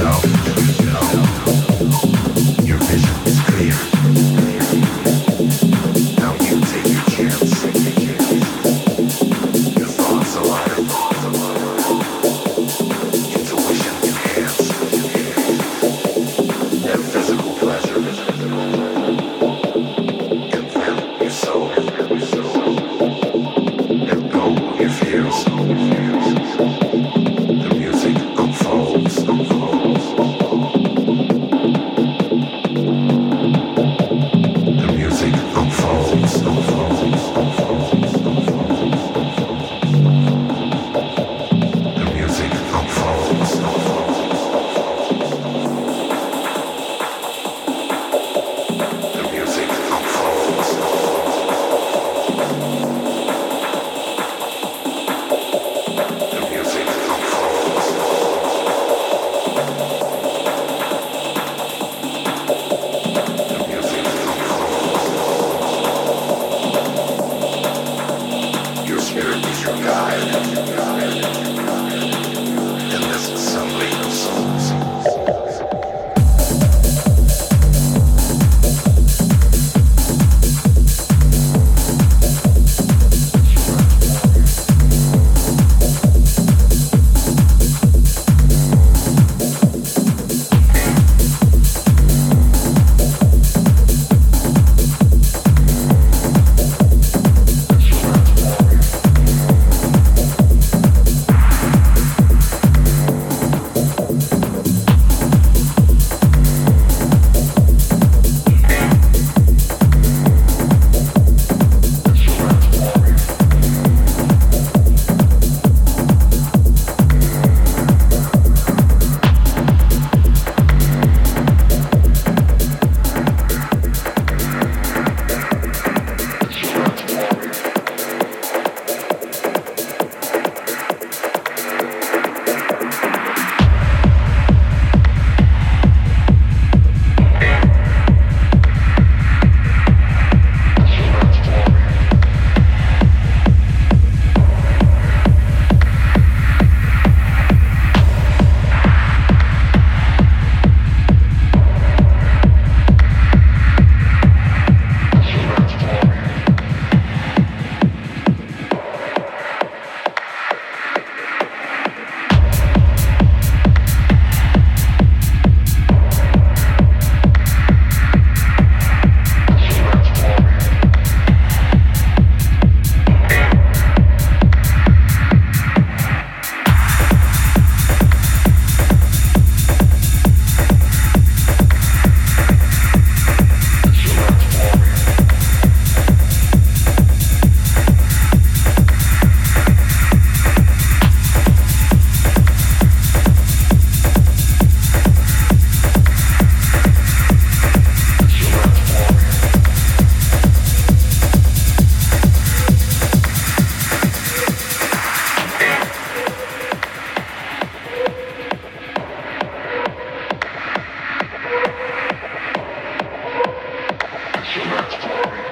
yourself. Let's